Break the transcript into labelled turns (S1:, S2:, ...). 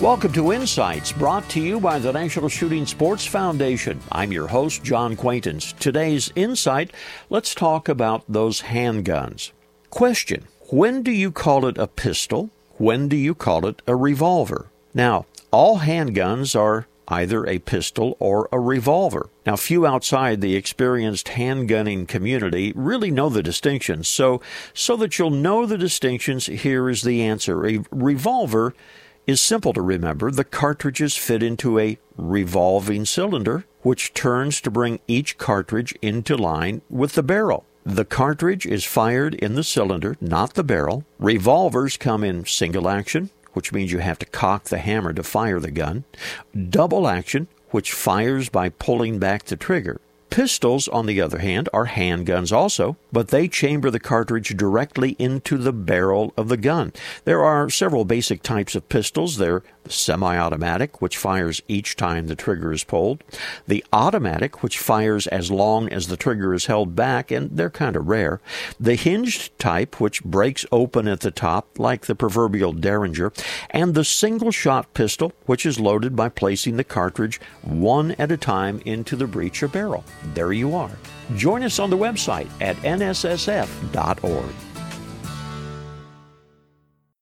S1: Welcome to Insights, brought to you by the National Shooting Sports Foundation. I'm your host, John Quaintance. Today's Insight, let's talk about those handguns. Question When do you call it a pistol? When do you call it a revolver? Now, all handguns are either a pistol or a revolver. Now, few outside the experienced handgunning community really know the distinctions, so so that you'll know the distinctions, here is the answer. A revolver is simple to remember. The cartridges fit into a revolving cylinder, which turns to bring each cartridge into line with the barrel. The cartridge is fired in the cylinder, not the barrel. Revolvers come in single action, which means you have to cock the hammer to fire the gun, double action, which fires by pulling back the trigger. Pistols, on the other hand, are handguns also, but they chamber the cartridge directly into the barrel of the gun. There are several basic types of pistols. They're the semi automatic, which fires each time the trigger is pulled, the automatic, which fires as long as the trigger is held back, and they're kind of rare, the hinged type, which breaks open at the top, like the proverbial Derringer, and the single shot pistol, which is loaded by placing the cartridge one at a time into the breech or barrel there you are. Join us on the website at nssf.org.